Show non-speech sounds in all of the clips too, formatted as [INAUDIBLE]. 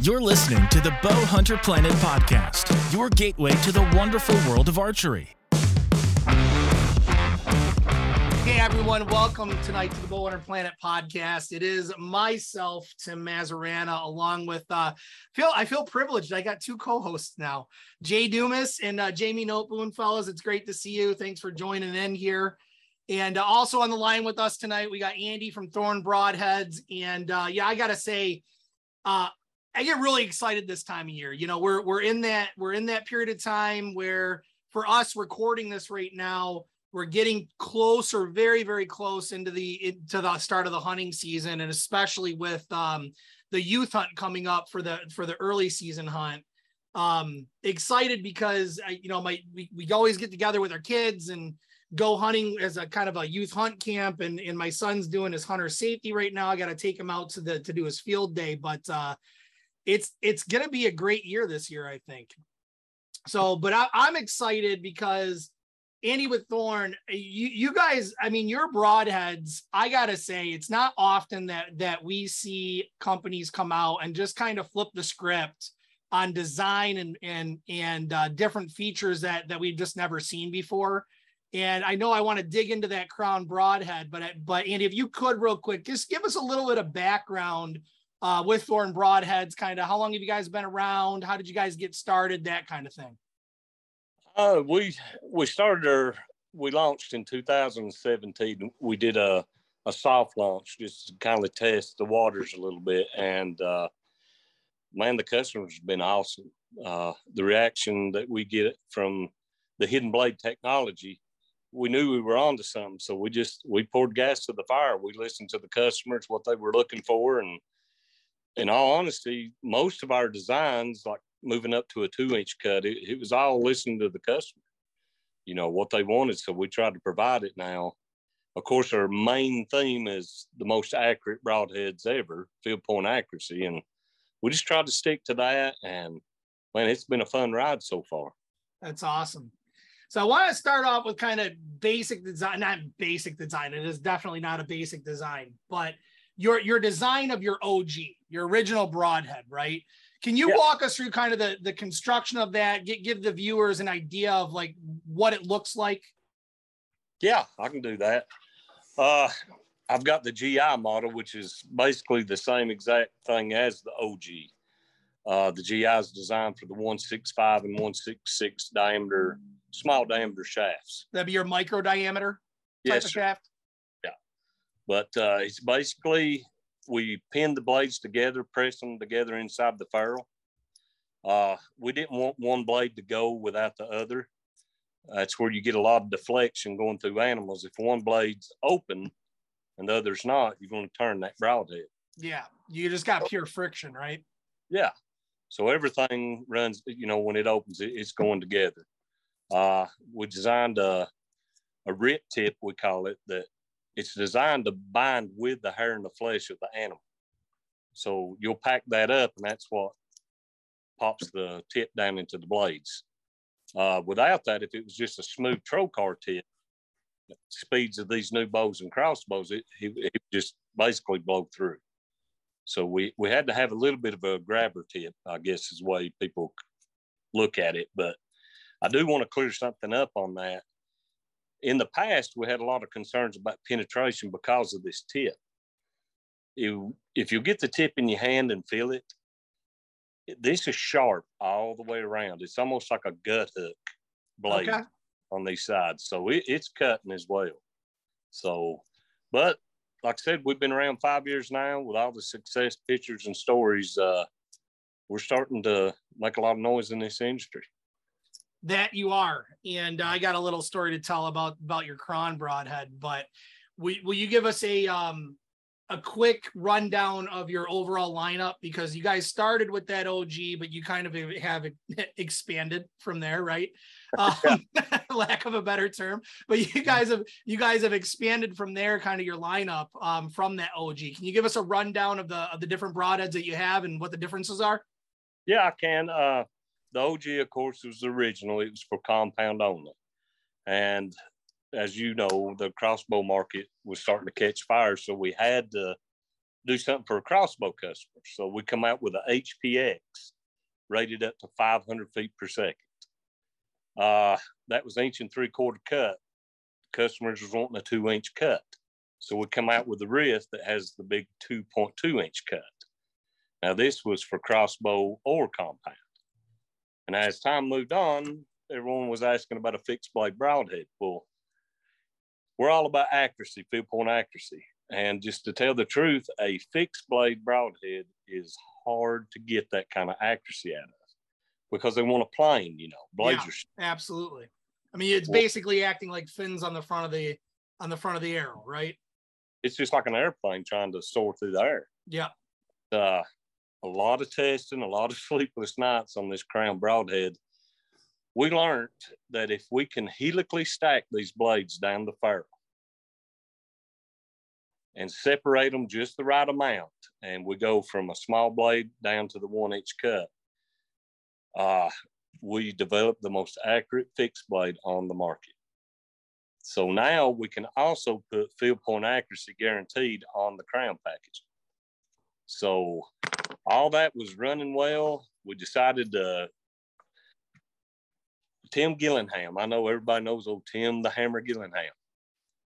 You're listening to the Bow Hunter Planet podcast, your gateway to the wonderful world of archery. Hey everyone, welcome tonight to the Bow Hunter Planet podcast. It is myself, Tim Mazarana, along with uh feel I feel privileged. I got two co-hosts now, Jay Dumas and uh, Jamie Noteboom, fellas. It's great to see you. Thanks for joining in here. And uh, also on the line with us tonight, we got Andy from Thorn Broadheads. And uh, yeah, I gotta say, uh, I get really excited this time of year. You know, we're we're in that we're in that period of time where for us recording this right now, we're getting closer, very very close into the to the start of the hunting season, and especially with um, the youth hunt coming up for the for the early season hunt. Um, excited because I, you know my we, we always get together with our kids and go hunting as a kind of a youth hunt camp and, and my son's doing his hunter safety right now. I got to take him out to the to do his field day, but uh it's it's going to be a great year this year, I think. So, but I, I'm excited because Andy with Thorn, you you guys, I mean, your broadheads. I gotta say, it's not often that that we see companies come out and just kind of flip the script on design and and and uh, different features that that we've just never seen before. And I know I want to dig into that crown broadhead, but but Andy, if you could real quick, just give us a little bit of background uh, with Thorn Broadheads, kind of how long have you guys been around? How did you guys get started? That kind of thing. Uh, we we started our we launched in 2017. We did a a soft launch just to kind of test the waters a little bit, and uh, man, the customers have been awesome. Uh, the reaction that we get from the hidden blade technology, we knew we were onto something. So we just we poured gas to the fire. We listened to the customers what they were looking for, and in all honesty, most of our designs, like moving up to a two inch cut, it, it, was all listening to the customer, you know, what they wanted. So we tried to provide it now. Of course, our main theme is the most accurate broadheads ever, field point accuracy. And we just tried to stick to that. And man, it's been a fun ride so far. That's awesome. So I want to start off with kind of basic design, not basic design. It is definitely not a basic design, but your your design of your OG, your original broadhead, right? Can you yeah. walk us through kind of the the construction of that? Get, give the viewers an idea of like what it looks like. Yeah, I can do that. Uh, I've got the GI model, which is basically the same exact thing as the OG. Uh, the GI is designed for the 165 and 166 diameter, small diameter shafts. That'd be your micro diameter type yes, of shaft. But uh, it's basically we pinned the blades together, pressed them together inside the ferrule. Uh, we didn't want one blade to go without the other. That's where you get a lot of deflection going through animals. If one blade's open and the other's not, you're going to turn that broadhead. Yeah, you just got pure friction, right? Yeah. So everything runs, you know, when it opens, it's going together. Uh, we designed a, a rip tip, we call it, that it's designed to bind with the hair and the flesh of the animal. So you'll pack that up, and that's what pops the tip down into the blades. Uh, without that, if it was just a smooth trocar tip, speeds of these new bows and crossbows, it, it, it just basically blow through. So we, we had to have a little bit of a grabber tip, I guess is the way people look at it. But I do want to clear something up on that in the past, we had a lot of concerns about penetration because of this tip. You, if you get the tip in your hand and feel it, this is sharp all the way around. It's almost like a gut hook blade okay. on these sides. So it, it's cutting as well. So, but like I said, we've been around five years now with all the success pictures and stories. Uh, we're starting to make a lot of noise in this industry that you are. And I got a little story to tell about about your crown broadhead, but will, will you give us a um a quick rundown of your overall lineup because you guys started with that OG, but you kind of have [LAUGHS] expanded from there, right? [LAUGHS] Um, [LAUGHS] lack of a better term, but you guys have you guys have expanded from there, kind of your lineup um, from that OG. Can you give us a rundown of the of the different broadheads that you have and what the differences are? Yeah, I can. Uh, the OG, of course, was original. It was for compound only. And as you know, the crossbow market was starting to catch fire. So we had to do something for crossbow customer. So we come out with a HPX rated up to 500 feet per second. Uh, that was inch and three quarter cut. Customers was wanting a two inch cut. So we come out with the Rift that has the big 2.2 inch cut. Now this was for crossbow or compound. And as time moved on, everyone was asking about a fixed blade broadhead. Well, we're all about accuracy, field point accuracy. And just to tell the truth, a fixed blade broadhead is hard to get that kind of accuracy out of because they want a plane, you know, blades yeah, are absolutely. I mean, it's well, basically acting like fins on the front of the on the front of the arrow, right? It's just like an airplane trying to soar through the air. Yeah. Uh, a lot of testing, a lot of [LAUGHS] sleepless nights on this crown broadhead. We learned that if we can helically stack these blades down the ferrule and separate them just the right amount, and we go from a small blade down to the one inch cut, uh, we developed the most accurate fixed blade on the market. So now we can also put field point accuracy guaranteed on the crown package. So all that was running well. We decided to Tim Gillingham. I know everybody knows old Tim the Hammer Gillingham.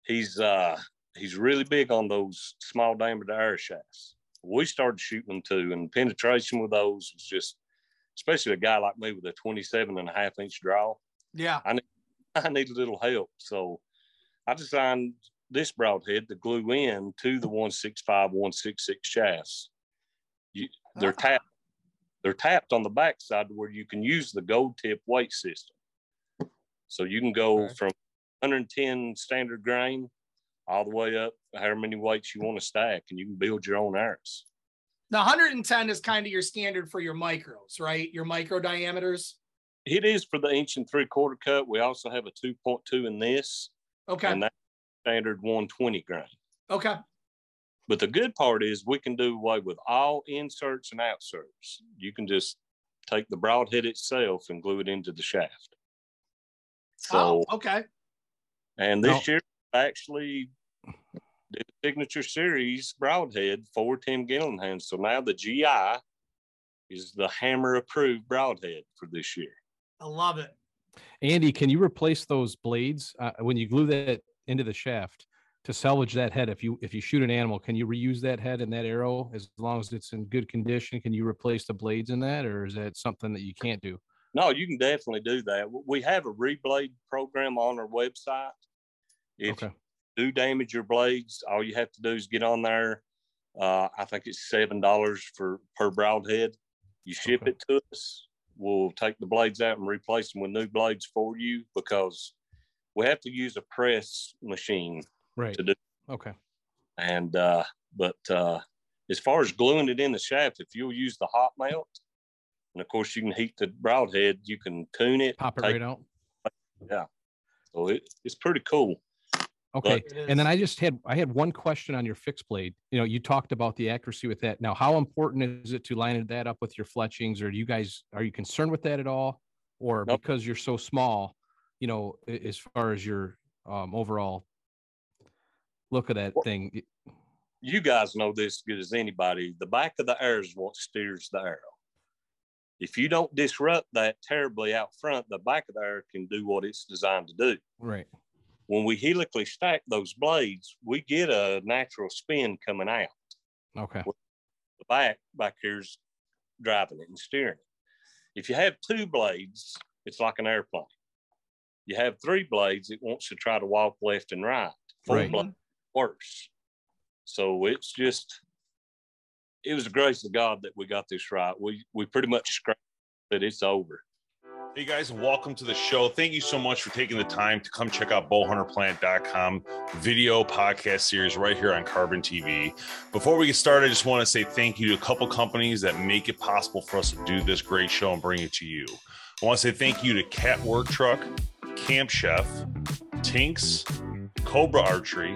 He's uh he's really big on those small diameter air shafts. We started shooting them too, and penetration with those was just especially a guy like me with a 27 and a half inch draw. Yeah. I need, [LAUGHS] I need a little help. So I designed this broadhead to glue in to the 165, 166 shafts. They're ah. tapped. They're tapped on the backside where you can use the gold tip weight system. So you can go okay. from 110 standard grain all the way up however many weights you want to stack, and you can build your own arrows. The 110 is kind of your standard for your micros, right? Your micro diameters. It is for the inch and three quarter cut. We also have a 2.2 in this. Okay. And that's standard 120 grain. Okay. But the good part is we can do away with all inserts and outserts. You can just take the broadhead itself and glue it into the shaft. So, oh, okay. And this no. year, actually the signature series broadhead for Tim Gillingham. So now the GI is the hammer approved broadhead for this year. I love it. Andy, can you replace those blades uh, when you glue that into the shaft to salvage that head? If you if you shoot an animal, can you reuse that head and that arrow as long as it's in good condition? Can you replace the blades in that, or is that something that you can't do? No, you can definitely do that. We have a reblade program on our website. If okay do damage your blades, all you have to do is get on there. Uh, I think it's seven dollars for per broadhead. You ship okay. it to us. We'll take the blades out and replace them with new blades for you because we have to use a press machine right. to do. Okay. And uh, but uh, as far as gluing it in the shaft, if you'll use the hot melt, and of course you can heat the broadhead, you can tune it, pop it right out. Yeah. So it, it's pretty cool. Okay. And then I just had I had one question on your fixed blade. You know, you talked about the accuracy with that. Now, how important is it to line that up with your fletchings, or do you guys are you concerned with that at all? Or nope. because you're so small, you know, as far as your um, overall look at that thing. You guys know this as good as anybody. The back of the arrow is what steers the arrow. If you don't disrupt that terribly out front, the back of the arrow can do what it's designed to do. Right when we helically stack those blades, we get a natural spin coming out. Okay. The back back here's driving it and steering it. If you have two blades, it's like an airplane. You have three blades, it wants to try to walk left and right. Four right. blades, worse. So it's just, it was the grace of God that we got this right. We we pretty much scratched that it's over. Hey guys, welcome to the show. Thank you so much for taking the time to come check out bowhunterplanet.com video podcast series right here on Carbon TV. Before we get started, I just want to say thank you to a couple companies that make it possible for us to do this great show and bring it to you. I want to say thank you to Cat Work Truck, Camp Chef, Tinks, Cobra Archery,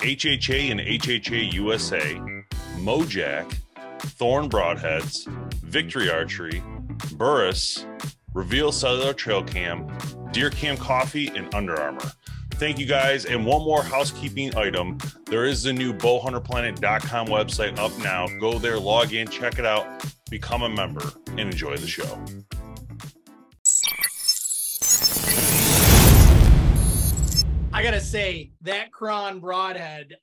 HHA and HHA USA, Mojack, Thorn Broadheads, Victory Archery, Burris, Reveal Cellular Trail Cam, Deer Camp Coffee, and Under Armour. Thank you guys. And one more housekeeping item. There is the new bowhunterplanet.com website up now. Go there, log in, check it out, become a member, and enjoy the show. Gotta say that Crown broadhead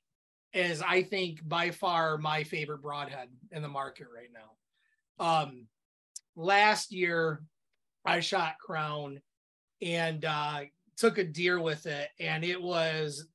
is, I think, by far my favorite broadhead in the market right now. Um, last year I shot Crown and uh, took a deer with it, and it was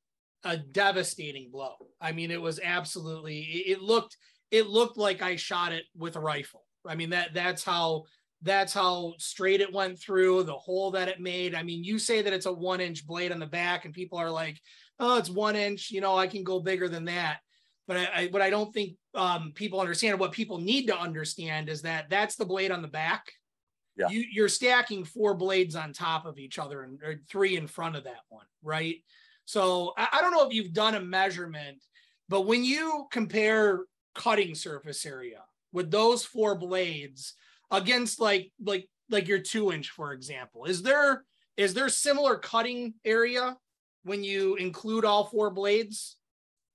a devastating blow. I mean, it was absolutely. It looked. It looked like I shot it with a rifle. I mean that that's how that's how straight it went through the hole that it made. I mean, you say that it's a one inch blade on the back, and people are like, "Oh, it's one inch." You know, I can go bigger than that. But I, I what I don't think um, people understand, what people need to understand, is that that's the blade on the back. Yeah. You, you're stacking four blades on top of each other and or three in front of that one, right? So I, I don't know if you've done a measurement, but when you compare cutting surface area with those four blades against like like like your two inch, for example, is there is there similar cutting area when you include all four blades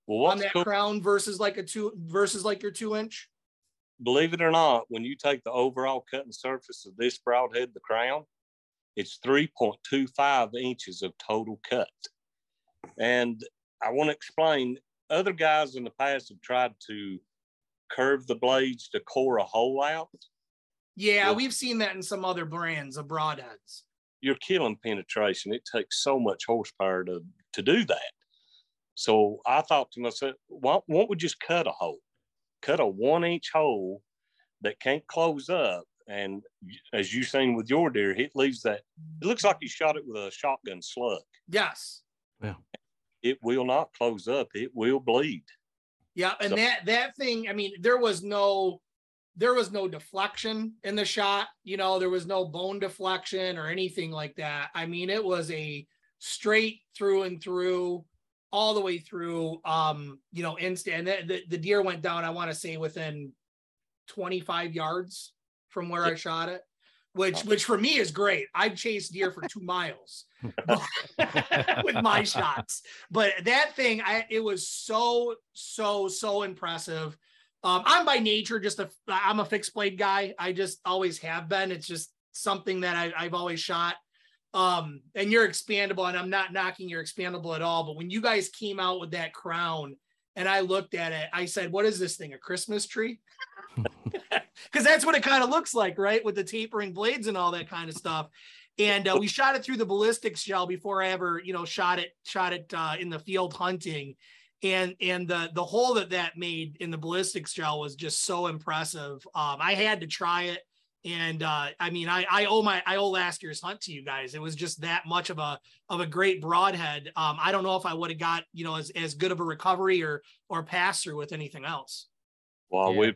Well, on that cool, crown versus like a two versus like your two inch? believe it or not, when you take the overall cutting surface of this broadhead, the crown, it's 3.25 inches of total cut. And I want to explain other guys in the past have tried to curve the blades to core a hole out. Yeah, Yeah. we've seen that in some other brands of broadheads. You're killing penetration. It takes so much horsepower to, to do that. So I thought to myself, why, why don't we just cut a hole? Cut a one inch hole that can't close up. And as you seen with your deer, it leaves that, it looks like you shot it with a shotgun slug. Yes. Well, it will not close up. It will bleed. Yeah, and So- that that thing, I mean, there was no there was no deflection in the shot, you know, there was no bone deflection or anything like that. I mean, it was a straight through and through all the way through um, you know, instant and the, the, the deer went down, I want to say within 25 yards from where I shot it, which which for me is great. I've chased deer for 2 miles [LAUGHS] with my [LAUGHS] shots. But that thing, I it was so so so impressive. Um, I'm by nature just a I'm a fixed blade guy. I just always have been. It's just something that I, I've always shot. Um, and you're expandable, and I'm not knocking your expandable at all. But when you guys came out with that crown, and I looked at it, I said, "What is this thing? A Christmas tree?" [LAUGHS] Because that's what it kind of looks like, right? With the tapering blades and all that kind of stuff and uh, we shot it through the ballistics gel before I ever, you know, shot it shot it uh, in the field hunting, and and the the hole that that made in the ballistics gel was just so impressive. Um, I had to try it, and uh, I mean, I I owe my I owe last year's hunt to you guys. It was just that much of a of a great broadhead. Um, I don't know if I would have got you know as as good of a recovery or or pass through with anything else. Well, Yeah. we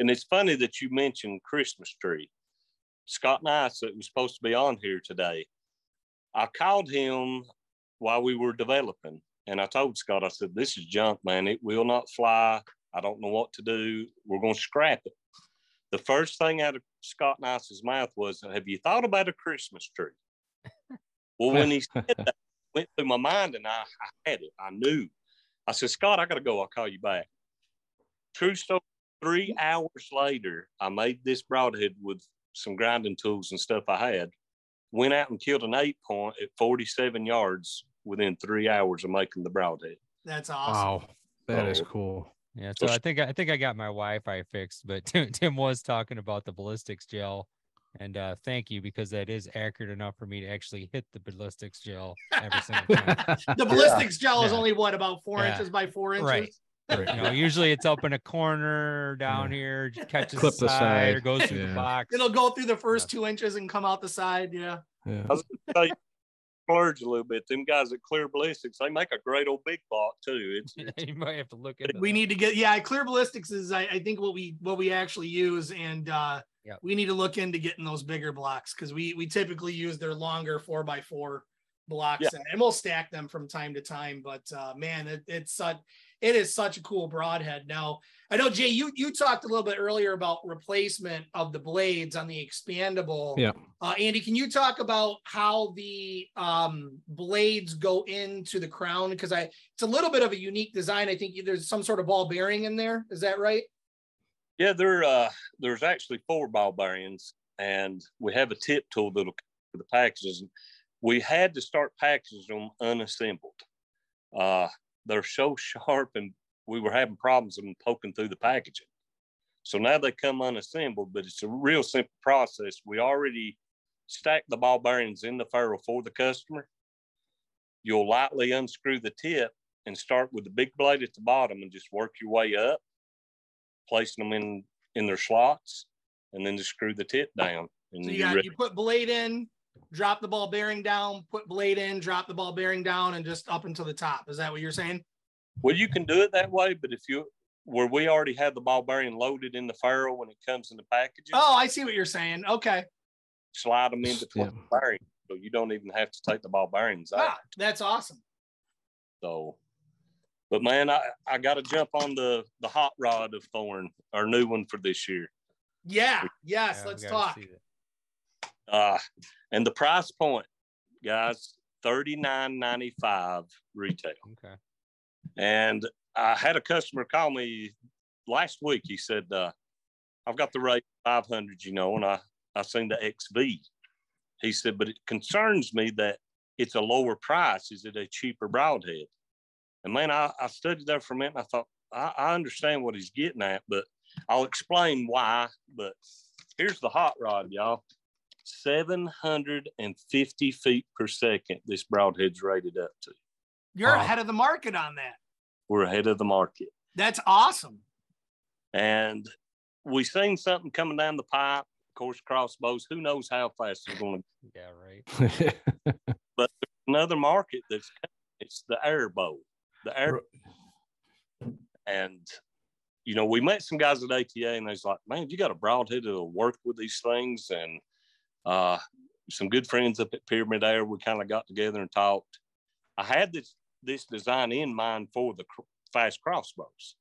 and it's funny that you mentioned Christmas tree. Scott Nice that was supposed to be on here today. I called him while we were developing, and I told Scott, I said, "This is junk, man. It will not fly. I don't know what to do. We're going to scrap it." The first thing out of Scott Nice's mouth was, "Have you thought about a Christmas tree?" [LAUGHS] well, when he said that, it went through my mind, and I, I had it. I knew. I said, "Scott, I got to go. I'll call you back." True story. Three hours later, I made this broadhead with some grinding tools and stuff I had. Went out and killed an eight point at 47 yards within three hours of making the broadhead. That's awesome. Wow, that is cool. Yeah, so I think I think I got my Wi-Fi fixed, but [LAUGHS] Tim, Tim was talking about the ballistics gel, and uh, thank you because that is accurate enough for me to actually hit the ballistics gel every single time. [LAUGHS] The ballistics gel is Yeah. only what about four Yeah. inches by four inches. Right. Right. You know, usually it's up in a corner down here, catches Clip the the side, or goes through the box. It'll go through the first two inches and come out the side. Yeah. Yeah. I was gonna say, splurge a little bit. Them guys at Clear Ballistics, they make a great old big block too. [LAUGHS] It's you might have to look into we that. need to get yeah clear ballistics is I, I think what we what we actually use and uh Yep. we need to look into getting those bigger blocks because we we typically use their longer four by four blocks Yeah. and, and we'll stack them from time to time but uh man it, it's uh it is such a cool broadhead. Now, I know Jay, you you talked a little bit earlier about replacement of the blades on the expandable. Yeah. Uh, Andy, can you talk about how the um, blades go into the crown? Because I it's a little bit of a unique design. I think there's some sort of ball bearing in there. Is that right? Yeah, there uh, there's actually four ball bearings, and we have a tip tool that'll for the packages. We had to start packaging them unassembled. Uh, they're so sharp and we were having problems in poking through the packaging. So now they come unassembled, but it's a real simple process. We already stack the ball bearings in the ferrule for the customer. You'll lightly unscrew the tip and start with the big blade at the bottom and just work your way up, placing them in in their slots, and then just screw the tip down. And So you got you put blade in, drop the ball bearing down, put blade in, drop the ball bearing down, and just up into the top. Is that what you're saying? Well, you can do it that way, but if you where we already have the ball bearing loaded in the ferrule when it comes in the packages, Oh, I see what you're saying. Okay. slide them in between Yeah. the bearings, so you don't even have to take the ball bearings out. Ah, that's awesome. So, but man, I I got to jump on the the hot rod of Thorn, our new one for this year. Yeah. Yes. Yeah, let's gotta talk. That. Uh, and the price point, guys, thirty nine ninety five retail. Okay. And I had a customer call me last week. He said, uh, I've got the rate 500, you know, and I, I seen the XV. He said, but it concerns me that it's a lower price. Is it a cheaper broadhead? And man, I, I studied there for a minute and I thought, I, I understand what he's getting at, but I'll explain why. But here's the hot rod, y'all 750 feet per second, this broadhead's rated up to. You're Wow. ahead of the market on that. We're ahead of the market. That's awesome. And we seen something coming down the pipe. Of course, crossbows. Who knows how fast it's going to? Yeah. Right. [LAUGHS] But there's another market that's it's the air bow, the air. And you know, we met some guys at ATA, and they was like, "Man, you got a broadhead that'll work with these things." And uh, some good friends up at Pyramid Air, we kind of got together and talked. I had this this design in mind for the cr- fast crossbows.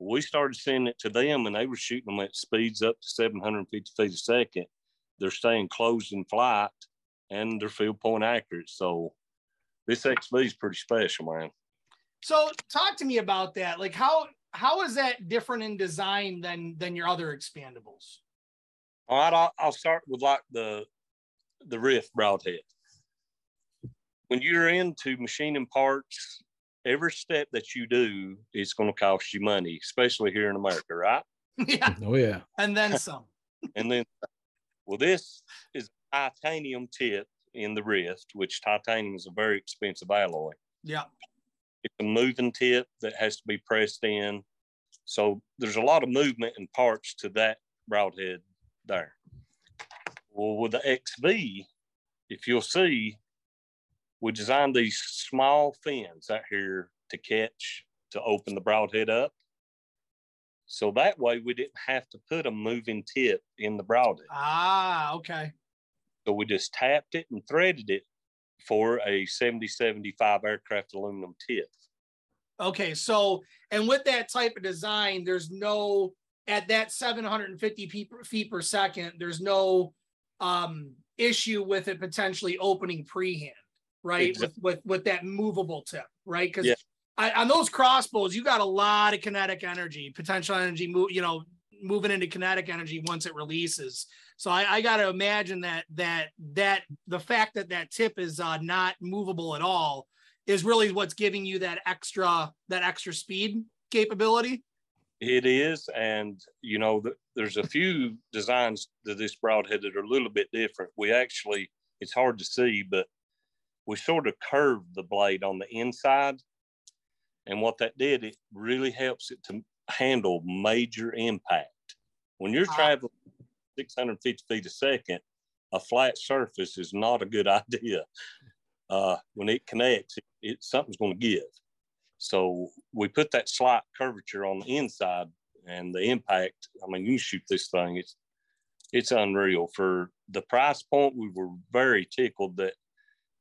We started sending it to them, and they were shooting them at speeds up to 750 feet a second. They're staying closed in flight, and they're field point accurate. So this XV is pretty special, man. So talk to me about that. Like how how is that different in design than than your other expandables? All right, I'll, I'll start with like the the Rift broadhead. When you're into machining parts, every step that you do is going to cost you money, especially here in America, right? [LAUGHS] yeah. oh yeah. And then some. [LAUGHS] And then, well, this is titanium tip in the Rift, which titanium is a very expensive alloy. Yeah. It's a moving tip that has to be pressed in. So there's a lot of movement and parts to that broadhead there. Well, with the XV, if you'll see, we designed these small fins out here to catch, to open the broadhead up. So that way we didn't have to put a moving tip in the broadhead. Ah, okay. So we just tapped it and threaded it for a 7075 aircraft aluminum tip. Okay. So and with that type of design, there's no at that 750 feet per, second, there's no um issue with it potentially opening freehand, right? Exact- With, with with that movable tip, right? Because Yeah. on those crossbows, you got a lot of kinetic energy, potential energy, move, you know, moving into kinetic energy once it releases. So I, I got to imagine that that that the fact that that tip is uh, not movable at all is really what's giving you that extra that extra speed capability. It is, and you know, th- there's a few designs to this broadhead that are a little bit different. We actually, it's hard to see, but we sort of curved the blade on the inside, and what that did, it really helps it to handle major impact. When you're Ah. traveling 650 feet a second, a flat surface is not a good [LAUGHS] idea. Uh, when it connects, it, it something's going to give. So we put that slight curvature on the inside, and the impact. I mean, you shoot this thing; it's it's unreal. For the price point, we were very tickled that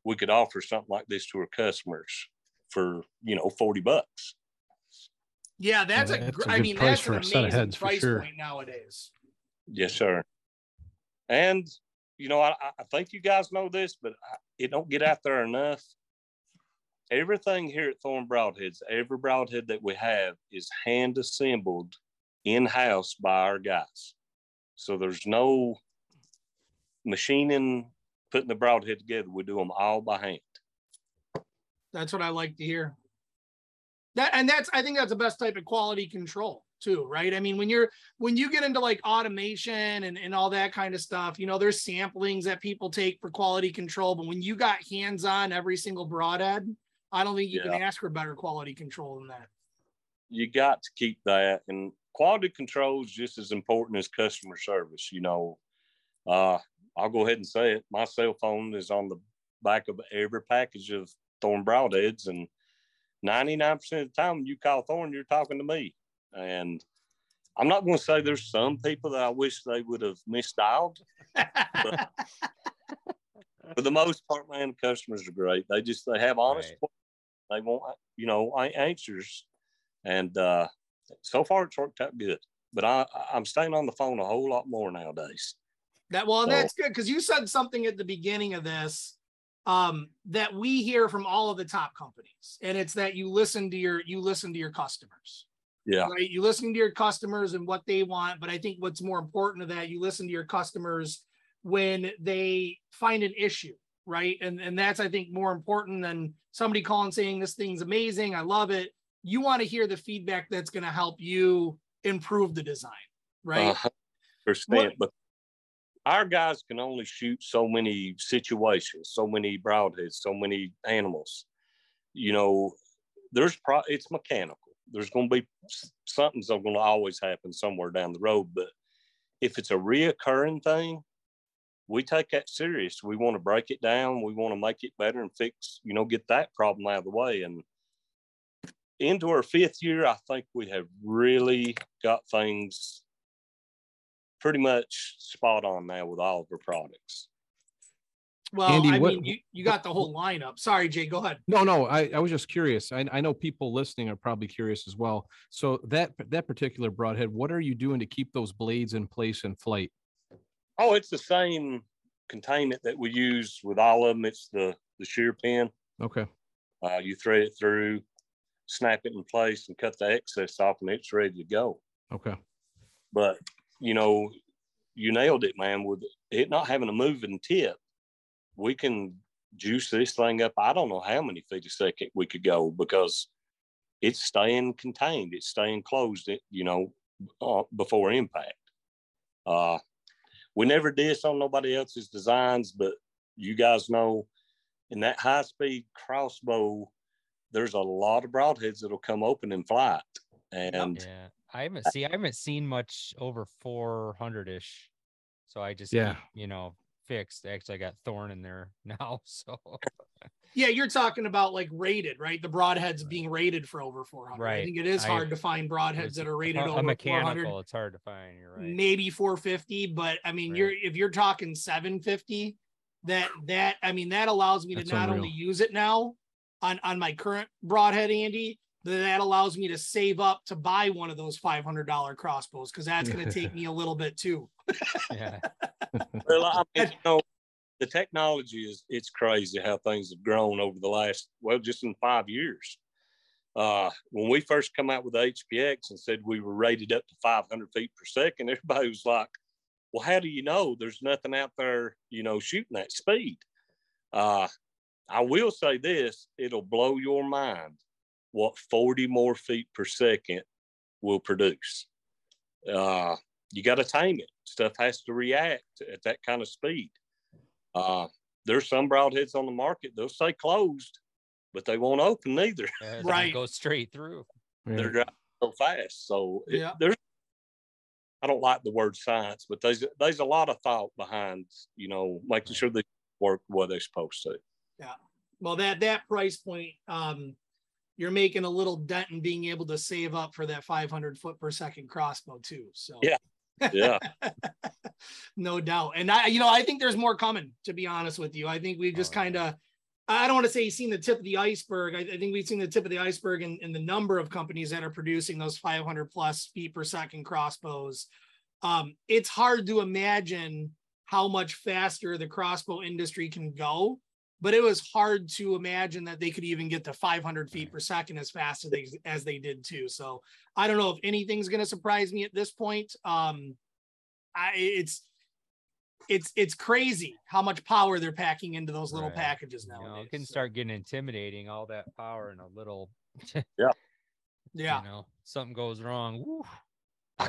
we could offer something like this to our customers for you know forty bucks. Yeah, that's Yeah, a. that's gr- a I mean, that's for an a set of amazing heads for price sure. point nowadays. Yes, sir. And you know, I, I- I think you guys know this, but I- it don't get out there enough. Everything here at Thorn Broadheads, every broadhead that we have is hand assembled in house by our guys. So there's no machining, putting the broadhead together. We do them all by hand. That's what I like to hear. That and that's I think that's the best type of quality control too, right? I mean, when you're when you get into like automation and, and all that kind of stuff, you know, there's samplings that people take for quality control, but when you got hands-on every single broadhead, I don't think you can ask for better quality control than that. you got to keep that and quality control is just as important as customer service you know. Uh i'll go ahead and say it. My cell phone is on the back of every package of thorn broadheads and 99% of the time when you call thorn you're talking to me. And i'm not going to say there's some people that i wish they would have misdialed [LAUGHS] for the most part man customers are great. They just they have honest Right. They want you know answers. And uh so far it's worked out good but i i'm staying on the phone a whole lot more nowadays. That well, and So- that's good because you said something at the beginning of this um, that we hear from all of the top companies, and it's that you listen to your you listen to your customers, yeah. Right? You listen to your customers and what they want, but I think what's more important to that, you listen to your customers when they find an issue, right? And and that's I think more important than somebody calling saying this thing's amazing, I love it. You want to hear the feedback that's going to help you improve the design, right? a hundred percent but our guys can only shoot so many situations so many broadheads so many animals you know there's pro it's mechanical there's going to be something's are going to always happen somewhere down the road but if it's a reoccurring thing we take that serious we want to break it down we want to make it better and fix you know get that problem out of the way and into our fifth year i think we have really got things pretty much spot on now with all of our products Well, Andy, I what- mean, you, you got the whole lineup. Sorry, Jay, go ahead. No, no, I, I was just curious. I, I know people listening are probably curious as well. So that, that particular broadhead, what are you doing to keep those blades in place in flight? Oh, it's the same containment that we use with all of them. It's the the shear pin. Okay. Uh, you thread it through, snap it in place, and cut the excess off, and it's ready to go. Okay. But you know, you nailed it, man. With it not having a moving tip, we can juice this thing up. I don't know how many feet a second we could go because it's staying contained. It's staying closed. It, you know, uh, before impact. Uh, we never did this on nobody else's designs, but you guys know in that high speed crossbow, there's a lot of broadheads that'll come open in flight. And Yeah, I haven't see I haven't seen much over 400 ish, so I just Yeah. keep, you know fixed. Actually, I got thorn in there [LAUGHS] now, so Yeah, you're talking about like rated, right? The broadheads being rated for over 400. I think it is I- hard to find broadheads that are rated a, over a mechanical. 400, It's hard to find. You're right. maybe 450. But I mean, Right. you're if you're talking 750, that that I mean that allows me to not unreal. only use it now on on my current broadhead, Andy. That that allows me to save up to buy one of those $500 crossbows because that's going to take [LAUGHS] me a little bit too. Yeah, [LAUGHS] well, I mean, you know, the technology is it's crazy how things have grown over the last well, just in five years. Uh, when we first come out with HPX and said we were rated up to 500 feet per second, [LAUGHS] everybody was like, "Well, how do you know? There's nothing out there, you know, shooting that speed." Uh, I will say this: it'll blow your mind what 40 more feet per second will produce. Uh, you got to tame it. Stuff has to react at that kind of speed. Uh, there's some broadheads on the market, they'll stay closed, but they won't open neither. Yeah, it Right. Go straight through. Yeah. They're driving so fast. So it- Yeah. there's, I don't like the word science, but there's, there's a lot of thought behind, you know, making sure they work what they're supposed to. Yeah. Well, that that price point, um, you're making a little dent in being able to save up for that 500 foot per second crossbow too. So Yeah. Yeah. [LAUGHS] no doubt. And I, you know, I think there's more coming. To be honest with you, I think we've just Oh, kind of I don't want to say he's seen the tip of the iceberg. I, I think we've seen the tip of the iceberg in, in, the number of companies that are producing those 500 plus feet per second crossbows. Um, it's hard to imagine how much faster the crossbow industry can go, but it was hard to imagine that they could even get to 500 feet per second as fast as they as they did too. So I don't know if anything's going to surprise me at this point. Um, I, it's it's it's crazy how much power they're packing into those little right. packages now. You know, it can start getting intimidating. All that power in a little. [LAUGHS] yeah. Yeah. You know, something goes wrong.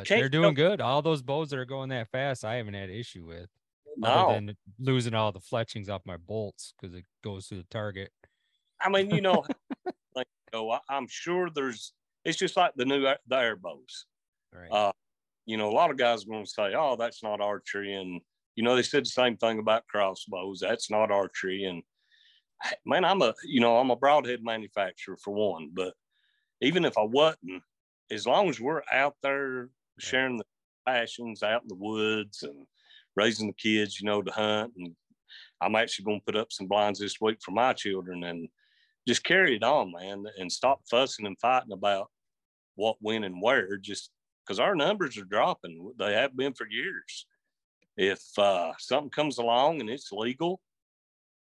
they're doing good. All those bows that are going that fast, I haven't had issue with. No. Other than losing all the fletchings off my bolts because it goes to the target. I mean, you know, [LAUGHS] like, know, I'm sure there's. It's just like the new the air bows. Right. Uh, you know, a lot of guys are going to say, "Oh, that's not archery," and you know, they said the same thing about crossbows. That's not archery. And man, I'm a, you know, I'm a broadhead manufacturer for one, but even if I wasn't, as long as we're out there sharing the passions out in the woods and raising the kids, you know, to hunt. And I'm actually going to put up some blinds this week for my children and just carry it on, man, and stop fussing and fighting about what, when, and where, just because our numbers are dropping. They have been for years if uh, something comes along and it's legal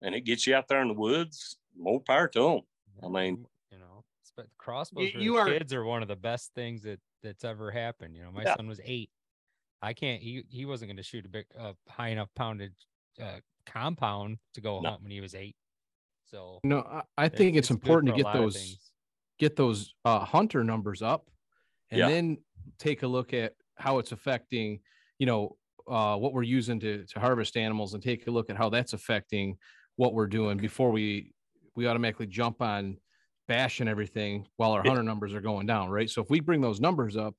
and it gets you out there in the woods, more power to them. I mean, you know, but crossbows you, you are, kids are one of the best things that that's ever happened. You know, my yeah. son was eight. I can't. He he wasn't going to shoot a big, uh, high enough poundage uh, compound to go no. hunt when he was eight. So no, I, I think it's, it's important to get those get those uh, hunter numbers up, and yeah. then take a look at how it's affecting. You know, uh, what we're using to, to harvest animals and take a look at how that's affecting what we're doing before we we automatically jump on bashing everything while our hunter numbers are going down right so if we bring those numbers up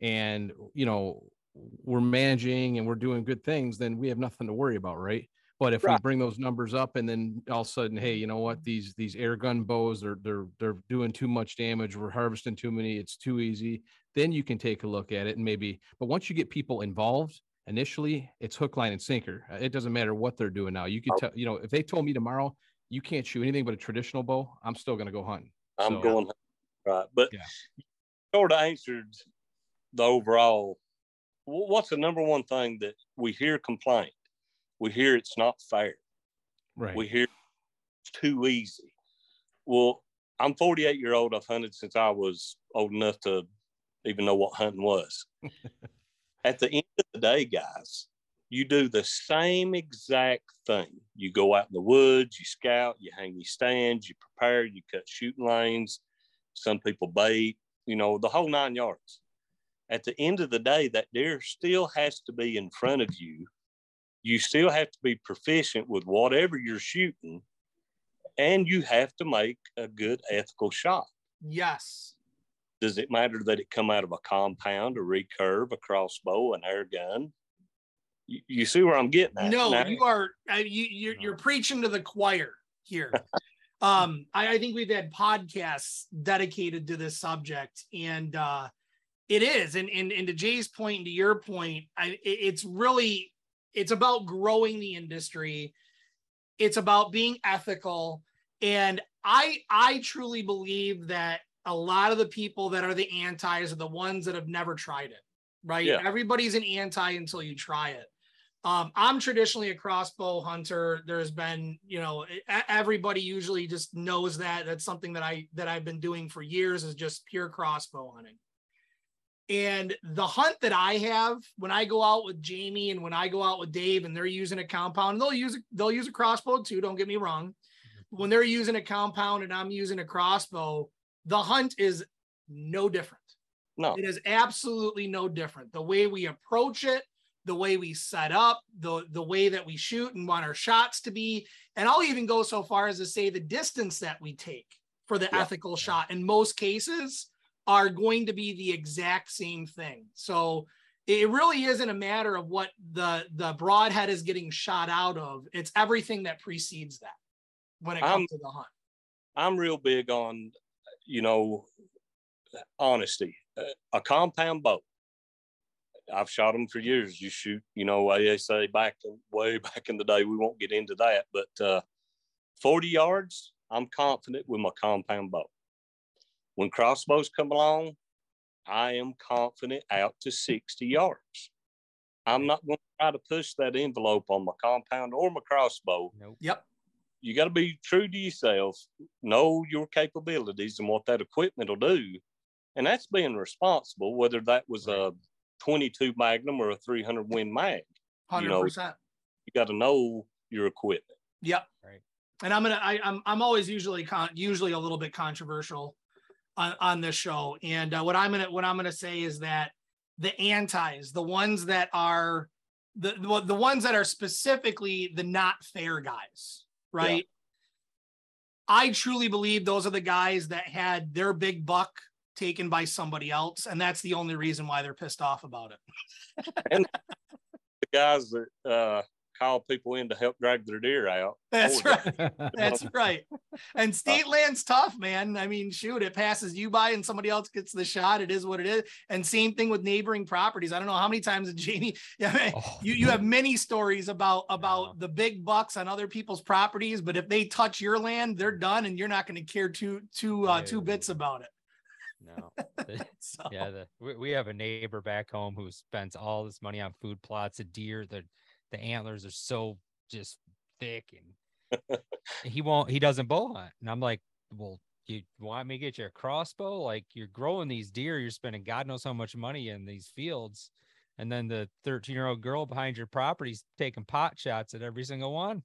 and you know we're managing and we're doing good things then we have nothing to worry about right? But if right. we bring those numbers up and then all of a sudden hey you know what? These these air gun bows they're they're they're doing too much damage. We're harvesting too many. It's too easy. Then you can take a look at it and maybe but once you get people involved initially it's hook line and sinker. Uh, it doesn't matter what they're doing now. You could oh. tell you know if they told me tomorrow you can't shoot anything but a traditional bow i'm still going to go hunting. I'm so, going right but yeah. sort of answered the overall what's the number one thing that we hear complaint we hear it's not fair right we hear it's too easy well i'm 48 year old i've hunted since i was old enough to even know what hunting was [LAUGHS] at the end of the day, guys, you do the same exact thing. You go out in the woods, you scout, you hang your stands, you prepare, you cut shooting lanes. Some people bait, you know, the whole nine yards. At the end of the day, that deer still has to be in front of you. You still have to be proficient with whatever you're shooting, and you have to make a good ethical shot. Yes. Does it matter that it come out of a compound, a recurve, a crossbow, an air gun? You, you see where I'm getting at? No, now? you are. Uh, you, you're, you're preaching to the choir here. [LAUGHS] um, I, I, think we've had podcasts dedicated to this subject, and uh, it is. And, and and to Jay's point, and to your point, I, it's really it's about growing the industry. It's about being ethical, and I I truly believe that a lot of the people that are the antis are the ones that have never tried it, right? Yeah. Everybody's an anti until you try it. Um, I'm traditionally a crossbow hunter. There's been, you know, everybody usually just knows that. That's something that I that I've been doing for years is just pure crossbow hunting. And the hunt that I have when I go out with Jamie and when I go out with Dave and they're using a compound, they'll use they'll use a crossbow too. Don't get me wrong. Mm-hmm. When they're using a compound and I'm using a crossbow, the hunt is no different. No, it is absolutely no different. The way we approach it, the way we set up, the the way that we shoot and want our shots to be, and I'll even go so far as to say the distance that we take for the yeah. ethical shot in most cases are going to be the exact same thing. So it really isn't a matter of what the the broadhead is getting shot out of. It's everything that precedes that when it comes I'm, to the hunt. I'm real big on you know, honesty. A compound bow. I've shot them for years. You shoot, you know, ASA back way [LAUGHS] back in the day. We won't get into that, but uh, 40 yards, I'm confident with my compound bow. When crossbows come along, I am confident out to 60 yards. I'm not going to try to push that envelope on my compound or my crossbow. Nope. Yep. You got to be true to yourself, know your capabilities and what that equipment will do. And that's being responsible, whether that was a 22 Magnum or a 300 Win Mag. Hundred You know, percent. You got to know your equipment. Yep. Right. And I'm gonna I, I'm I'm always usually con usually a little bit controversial on, on this show. And uh, what I'm gonna what I'm gonna say is that the antis, the ones that are the the, the ones that are specifically the not fair guys, right? I truly believe those are the guys that had their big buck taken by somebody else, and that's the only reason why they're pissed off about it. [LAUGHS] And the guys that uh, call people in to help drag their deer out. That's right. That's [LAUGHS] right. And [LAUGHS] state land's tough, man. I mean, shoot, it passes you by and somebody else gets the shot. It is what it is. And same thing with neighboring properties. I don't know how many times [LAUGHS] Jamie, yeah, [LAUGHS] Oh, you, you have many stories about about Yeah. the big bucks on other people's properties, but if they touch your land, they're done and you're not going to care two two uh two bits about it. no. So yeah, the, we, we have a neighbor back home who spends all this money on food plots of deer. The the antlers are so just thick, and [LAUGHS] he won't. He doesn't bow hunt, and I'm like, well, you want me to get you a crossbow? Like you're growing these deer, you're spending God knows how much money in these fields, and then the 13 year old girl behind your property's taking pot shots at every single one.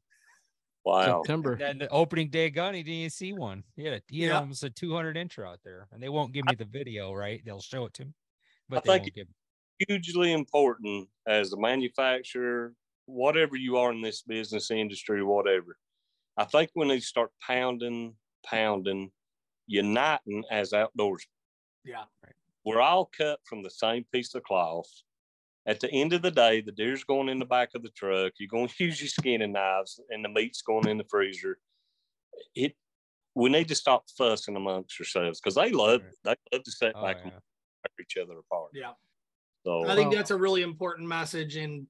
Wow. September. And then the opening day gun, he didn't even see one. He had, a, he had Yeah. almost a 200 inch out there, and they won't give me the video, right? They'll show it to me, but I they think won't give. hugely important as a manufacturer, whatever you are in this business industry, whatever. I think we need to start pounding, pounding, uniting as outdoorsmen. yeah. We're all cut from the same piece of cloth. At the end of the day, the deer's going in the back of the truck. You're going [LAUGHS] to use your skinning knives, and the meat's going in the freezer. It. We need to stop fussing amongst ourselves because they love they love to sit Oh, back yeah. and tear each other apart. Yeah. So I think Well- that's a really important message. And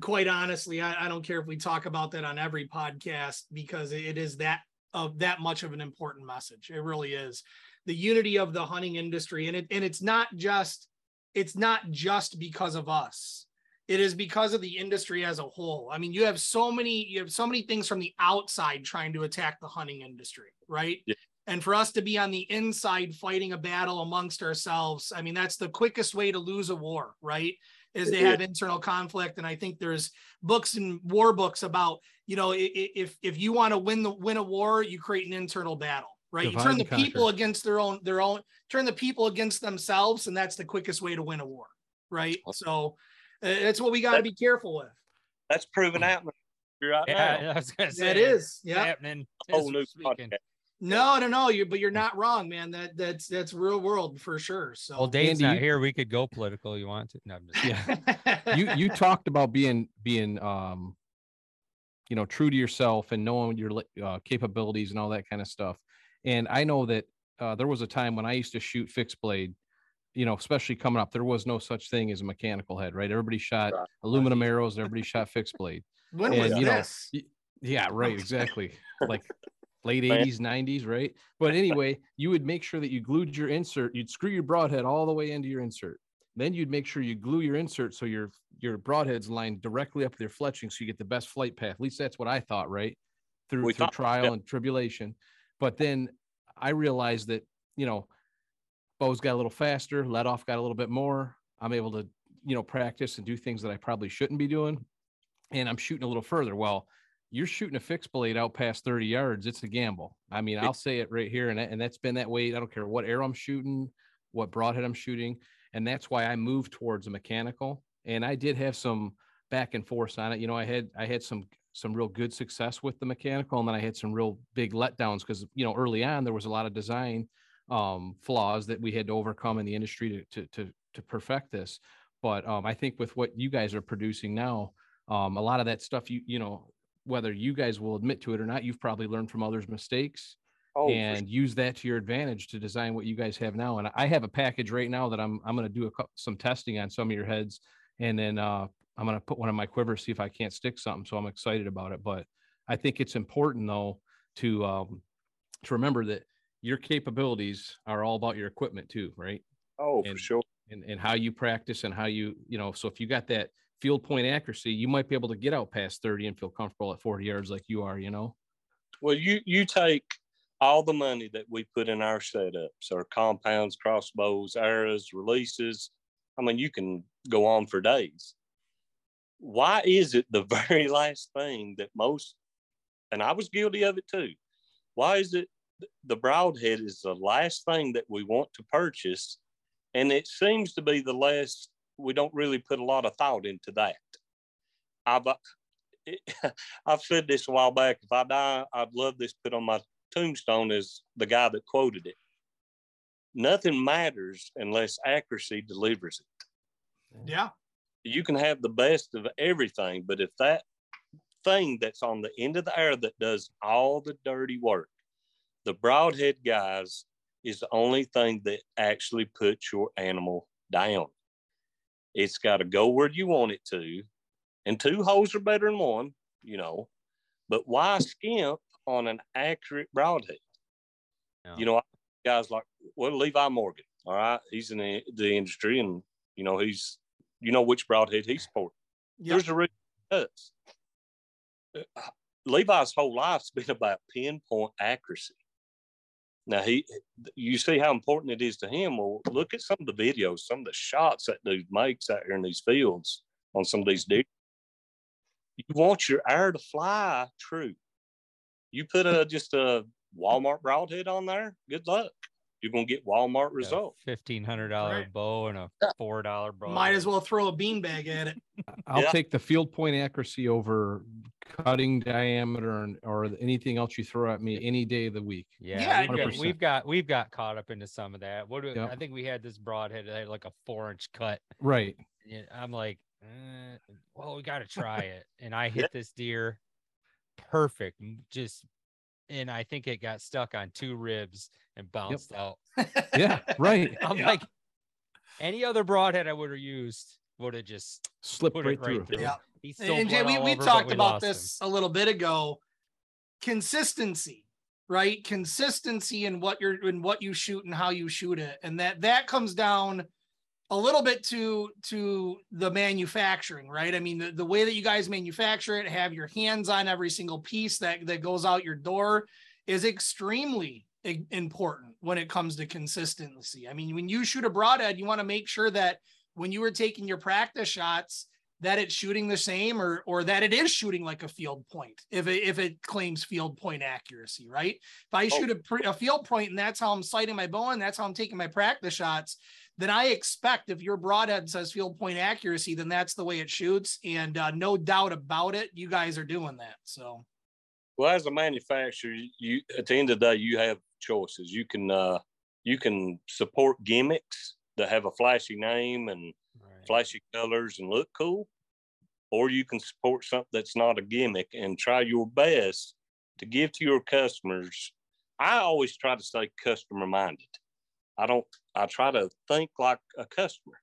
quite honestly, I, I don't care if we talk about that on every podcast because it is that of that much of an important message. It really is the unity of the hunting industry. And it and it's not just it's not just because of us. It is because of the industry as a whole. I mean, you have so many, you have so many things from the outside trying to attack the hunting industry, right? Yeah. And for us to be on the inside fighting a battle amongst ourselves, I mean, that's the quickest way to lose a war, right? Is they Yeah. have internal conflict. And I think there's books and war books about, you know, i- i- if if you want to win the win a war, you create an internal battle, right? you turn the and people against their own their own turn the people against themselves, and that's the quickest way to win a war, right? So uh, that's what we got to be careful with. that's proven out in the right now. Yeah, I was gonna say That is, it's yeah. happening. whole new podcast. No, no, no. You, but you're not wrong, man. That that's that's real world for sure. So Well, Dane's Andy, not you- here. We could go political. You want to? No, I'm just Yeah. [LAUGHS] you you talked about being being um you know true to yourself and knowing your uh, capabilities and all that kind of stuff and i know that uh, there was a time when i used to shoot fixed blade you know especially coming up there was no such thing as a mechanical head right everybody shot Right. aluminum arrows everybody shot fixed blade when and, was you know, this? yeah right exactly like late 80s 90s right? But anyway you would make sure that you glued your insert you'd screw your broadhead all the way into your insert. Then you'd make sure you glue your insert so your your broadhead's lined directly up with your fletching so you get the best flight path. At least that's what i thought right? Through, We through thought- trial yeah. and tribulation. But then i realized that you know bows got a little faster let off got a little bit more. I'm able to you know practice and do things that i probably shouldn't be doing. And i'm shooting a little further. Well you're shooting a fixed blade out past 30 yards it's a gamble. I mean i'll say it right here and, and that's been that way i don't care what arrow i'm shooting what broadhead i'm shooting and that's why i moved towards a mechanical and i did have some back and forth on it. You know i had i had some some real good success with the mechanical and then i had some real big letdowns because you know early on there was a lot of design um flaws that we had to overcome in the industry to to to, to perfect this. But um i think with what you guys are producing now um a lot of that stuff you you know whether you guys will admit to it or not you've probably learned from others mistakes Oh, for and use that to your advantage to design what you guys have now. And I have a package right now that I'm I'm going to do a, some testing on some of your heads, and then uh, I'm going to put one in my quiver see if I can't stick something. So I'm excited about it. But I think it's important though to um to remember that your capabilities are all about your equipment too, right? Oh, for And- sure. And and how you practice and how you, you know, so if you got that field point accuracy, you might be able to get out past 30 and feel comfortable at 40 yards like you are, you know? Well, you you take all the money that we put in our setups, our compounds, crossbows, arrows, releases. I mean, you can go on for days. Why is it the [LAUGHS] very last thing that most, and I was guilty of it too. Why is it the broadhead is the last thing that we want to purchase, and it seems to be the last. We don't really put a lot of thought into that. I've [LAUGHS] I've said this a while back. If I die, I'd love this put on my tombstone as the guy that quoted it. Nothing matters unless accuracy delivers it. Yeah. You can have the best of everything, but if that thing that's on the end of the arrow that does all the dirty work, the broadhead guys is the only thing that actually puts your animal down. It's got to go where you want it to, and two holes are better than one, you know. But why skimp on an accurate broadhead? No. You know, guys like well Levi Morgan. All right, he's in the, the industry, and you know he's you know which broadhead he's sporting. Yeah. There's a reason he does. Uh, Levi's whole life's [LAUGHS] been about pinpoint accuracy. Now he, you see how important it is to him. Well, look at some of the videos, some of the shots that dude makes out here in these fields on some of these deer. You want your arrow to fly true. You put a just a Walmart broadhead on there. Good luck. You're gonna get Walmart result. Fifteen hundred dollar Right. bow and a uh, four dollar bow. Might as well throw a beanbag at it. I'll Yeah. take the field point accuracy over cutting diameter and, or anything else you throw at me any day of the week. Yeah, Yeah, we've, got, we've got caught up into some of that. What do Yep. I think we had this broadhead that had like a four inch cut. Right. And I'm like, eh, well, we got to [LAUGHS] try it. And I hit this deer perfect, m- just, and I think it got stuck on two ribs and bounced out. Yeah. Right. [LAUGHS] I'm Yeah. like, any other broadhead I would have used would have just Slipped right right through. through. Yeah. Still and Jay, we, we over, talked we about lost him. this a little bit ago. Consistency, right? Consistency in what you're in what you shoot and how you shoot it. And that that comes down a little bit to to the manufacturing, right? I mean, the, the way that you guys manufacture it, have your hands on every single piece that that goes out your door is extremely important when it comes to consistency. I mean, when you shoot a broadhead, you want to make sure that when you were taking your practice shots, that it's shooting the same or or that it is shooting like a field point if it if it claims field point accuracy, right? If I shoot a, pre- a field point and that's how I'm sighting my bow and that's how I'm taking my practice shots, then I expect if your broadhead says field point accuracy, then that's the way it shoots. And uh, no doubt about it, you guys are doing that. So Well, as a manufacturer, you at the end of the day, you have choices. You can uh, you can support gimmicks that have a flashy name and. Flashy colors and look cool, or you can support something that's not a gimmick and try your best to give to your customers. I always try to stay customer minded. I don't. I try to think like a customer.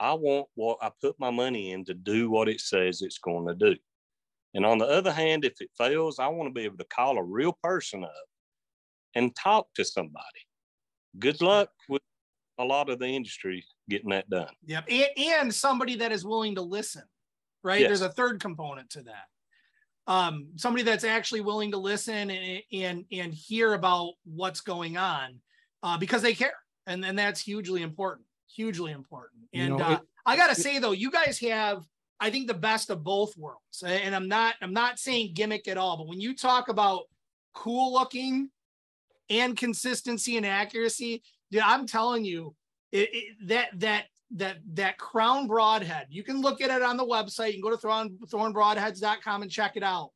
I want what I put my money in to do what it says it's going to do. And on the other hand, if it fails, I want to be able to call a real person up and talk to somebody. Good luck with a lot of the industry getting that done. Yep. And, and somebody that is willing to listen, right? Yes. There's a third component to that. Um, somebody that's actually willing to listen and, and, and hear about what's going on uh, because they care. And, and that's hugely important, hugely important. You And know, uh, it- I got to say though, you guys have, I think the best of both worlds. And I'm not, I'm not saying gimmick at all, but when you talk about cool looking and consistency and accuracy, dude, I'm telling you, it, it, that that that that crown broadhead you can look at it on the website you can go to thorn, thornbroadheads.com and check it out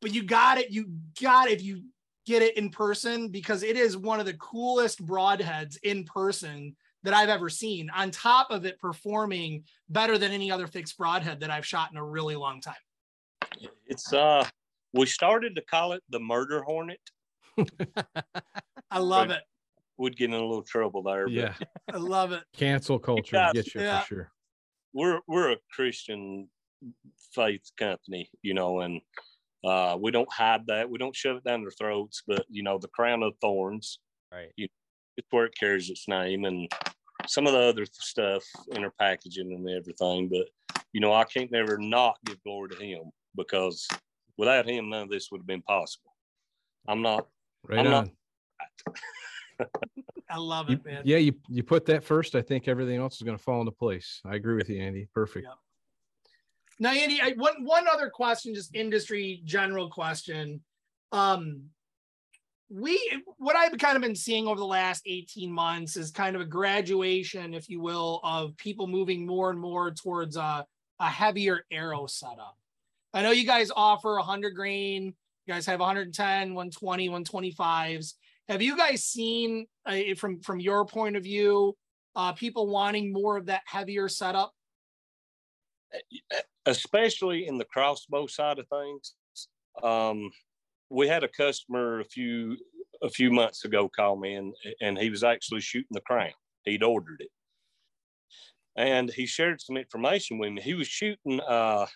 but you got it you got it if you get it in person because it is one of the coolest broadheads in person that i've ever seen on top of it performing better than any other fixed broadhead that i've shot in a really long time It's uh we started to call it the murder hornet. [LAUGHS] i love Right. it We'd get in a little trouble there. but Yeah. [LAUGHS] [LAUGHS] i love it Cancel culture guys- gets you yeah. for sure. We're we're a Christian faith company, you know, and Uh, we don't hide that. We don't shove it down their throats. But you know, the crown of thorns, Right. it's where it carries its name, and some of the other stuff in our packaging and everything. But you know, I can't never not give glory to Him because without Him, none of this would have been possible. I'm not. Right I'm not- on. [LAUGHS] I love You- it, man. yeah, you you put that first. I think everything else is going to fall into place. I agree with you, Andy. Perfect. Yeah. Now, Andy, I, one one other question, just industry general question. Um, we what I've kind of been seeing over the last 18 months is kind of a graduation, if you will, of people moving more and more towards a, a heavier arrow setup. I know you guys offer 100 grain, you guys have 110, 120, 125s. Have you guys seen uh, from from your point of view, uh, people wanting more of that heavier setup? especially in the crossbow side of things. Um, we had a customer a few a few months ago call me and and he was actually shooting the crown. He'd ordered it. And he shared some information with me. He was shooting uh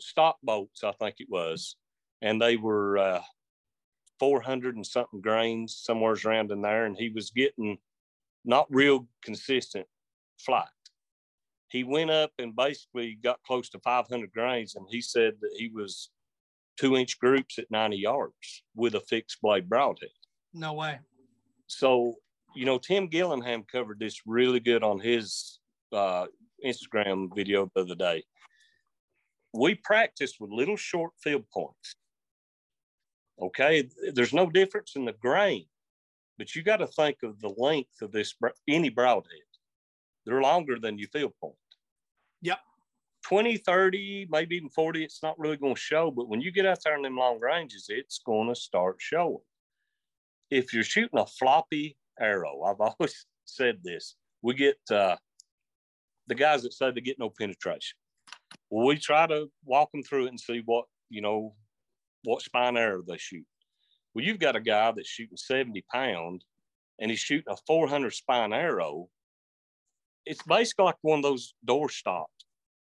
stock bolts, I think it was, and they were uh 400 and something grains, somewhere around in there, and he was getting not real consistent flight. He went up and basically got close to 500 grains and he said that he was two inch groups at 90 yards with a fixed blade broadhead. No way. so you know tim gillingham covered this really good on his uh, instagram video the other day. We practiced with little short field points okay? There's no difference in the grain but you got to think of the length of this any broadhead. They're longer than your field point Yep. 20 30 maybe even 40 it's not really going to show but when you get out there in them long ranges it's going to start showing. If you're shooting a floppy arrow i've [LAUGHS] always said this we get uh, the guys that say they get no penetration. Well we try to walk them through it and see what you know what spine arrow they shoot well you've got a guy that's shooting 70 pound and he's shooting a 400 spine arrow it's basically like one of those door stops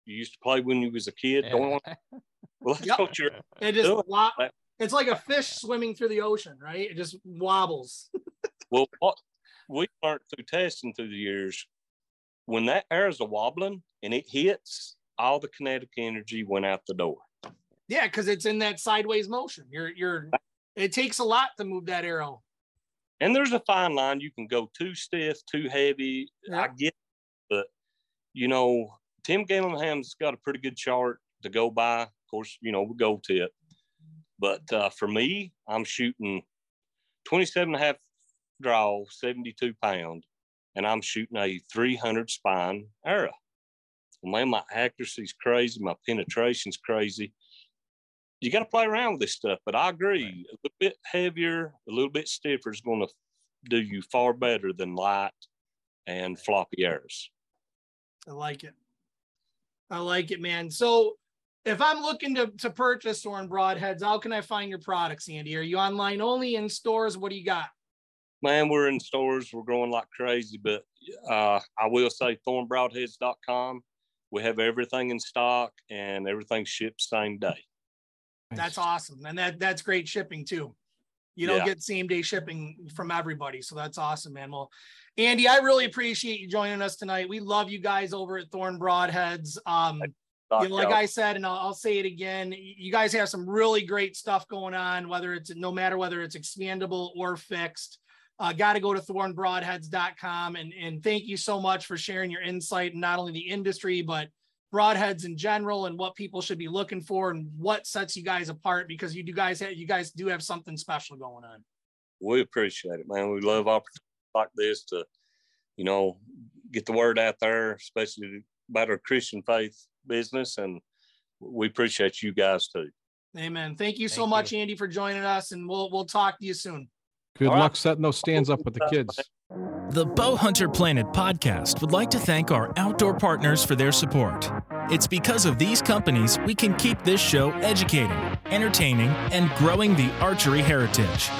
you used to play when you was a kid. Yeah. Going, [LAUGHS] well, that's Yep. what you're. It just Do it. it's like a fish swimming through the ocean, right? It just wobbles. [LAUGHS] Well, what we learned through testing through the years, when that arrow's a wobbling and it hits, all the kinetic energy went out the door. Yeah, because it's in that sideways motion. You're you're it takes a lot to move that arrow. And there's a fine line. You can go too stiff, too heavy. Yeah. I get, it, but you know, Tim Gillingham's got a pretty good chart to go by. Of course, you know, we go tip. But uh, for me, I'm shooting 27 and a half draw, 72 pound, and I'm shooting a 300 spine arrow. Man, my accuracy's crazy. My penetration's crazy. You got to play around with this stuff, but I agree. A little bit heavier, a little bit stiffer is going to do you far better than light and floppy airs. I like it. I like it, man. So if I'm looking to, to purchase Thorn Broadheads, how can I find your products, Andy? Are you online only in stores? What do you got? Man, we're in stores. We're growing like crazy, but uh, I will say thornbroadheads.com. We have everything in stock and everything shipped same day. That's awesome. And that that's great shipping too. You don't Yeah. get same day shipping from everybody. So that's awesome, man. Well, Andy, I really appreciate you joining us tonight. We love you guys over at Thorn Broadheads. Um, you know, like I said, and I'll, I'll say it again, you guys have some really great stuff going on, whether it's no matter whether it's expandable or fixed. Uh, got to go to thornbroadheads.com and, and thank you so much for sharing your insight not only the industry, but broadheads in general and what people should be looking for and what sets you guys apart because you do guys have, you guys do have something special going on. we appreciate it, man. We love opportunities like this to, you know, get the word out there, especially about our Christian faith business. And we appreciate you guys too. Amen. Thank you so Thank much, Andy, for joining us, and we'll we'll talk to you soon. Good All right. luck setting those stands up with the kids. The Bowhunter Planet podcast would like to thank our outdoor partners for their support. It's because of these companies we can keep this show educating, entertaining, and growing the archery heritage.